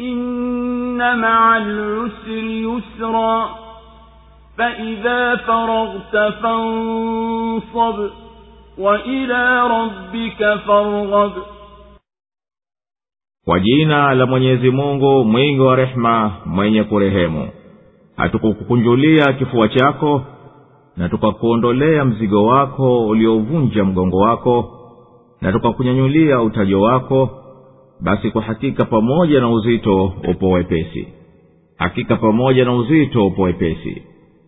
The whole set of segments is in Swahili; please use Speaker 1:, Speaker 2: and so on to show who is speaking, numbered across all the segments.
Speaker 1: إن مع العسر يسرا فإذا فرغت فانصب وإلى ربك فارغب
Speaker 2: kwa jina la mwenyezi mungu mwingi wa rehema mwenye kurehemu hatukukukunjulia kifua chako na tukakuondolea mzigo wako uliovunja mgongo wako na tukakunyanyulia utajo wako basi kwa hakika pamoja na uzito upo wepesi. Hakika pamoja na uzito upo wepesi.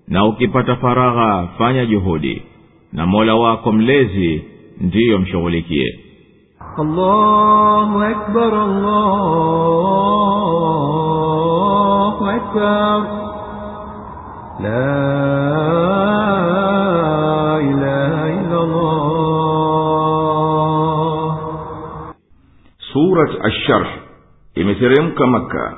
Speaker 2: Na ukipata faragha fanya juhudi. Na mola wako mlezi ndiyo mshughulikie.
Speaker 3: La
Speaker 4: surat asharh imeteremka maka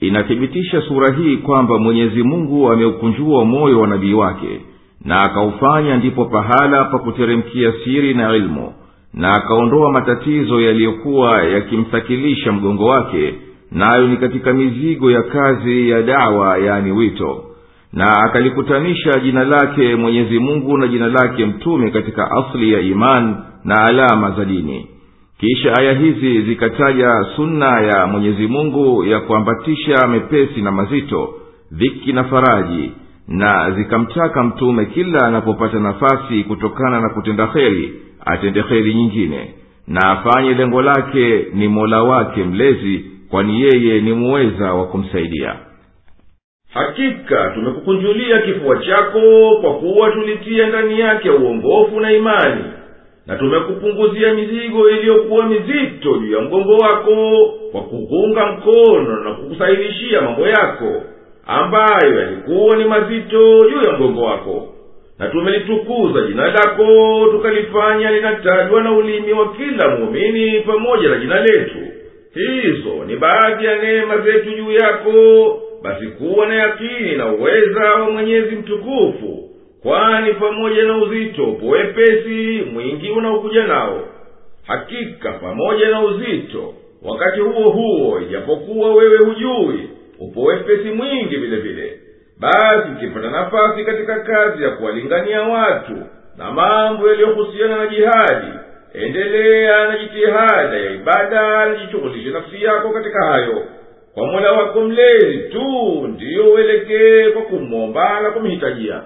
Speaker 4: inathibitisha sura hii kwamba mwenyezi mungu ameukunjua moyo wa nabii wake na akaufanya ndipo pahala pa kuteremkia siri na ilmu na akaondoa matatizo yaliyokuwa yakimthakilisha mgongo wake nayo ni katika mizigo ya kazi ya dawa yani wito. Na akalikutanisha jina lake mwenyezi mungu na jina lake mtume katika asli ya iman na alama za dini kisha aya hizi zikataja sunna ya mwenyezi mungu ya kuambatisha mepesi na mazito dhiki na faraji na zikamtaka mtume kila anapopata nafasi kutokana na kutenda kheri atende kheri nyingine na afanye lengo lake ni mola wake mlezi kwani yeye ni muweza wa kumsaidia. Hakika tumekukunjulia kifua chako kwa kuwa tulitia ndani yake uongofu na imani na tumekupunguzia mizigo iliyokuwa mizito juu ya mgongo wako kwa kukunga mkono na kukusahilishia mambo yako ambayo yalikuwa ni mazito juu ya mgongo wako. Na tumelitukuza jina lako tukalifanya linatajwa na ulimi wa kila muumini pamoja na jina letu. Hizo ni baadhi ya neema zetu juu yako basi kuwa na yakini na uweza wa mwenyezi mtukufu kwani pamoja na uzito upowepesi mwingi unaokuja nao. Hakika pamoja na uzito wakati huo huo ijapokuwa wewe hujui upo wepesi mwingi vile vile. Basi ukipata nafasi katika kazi ya kuwalingania watu na mambo yaliyohusiana na jihadi endelea na jitihada ya ibada na jishughulishe nafsi yako katika hayo. Kwa mola wako mlezi tu ndiyo uelekee kwa kumwomba na kumhitajia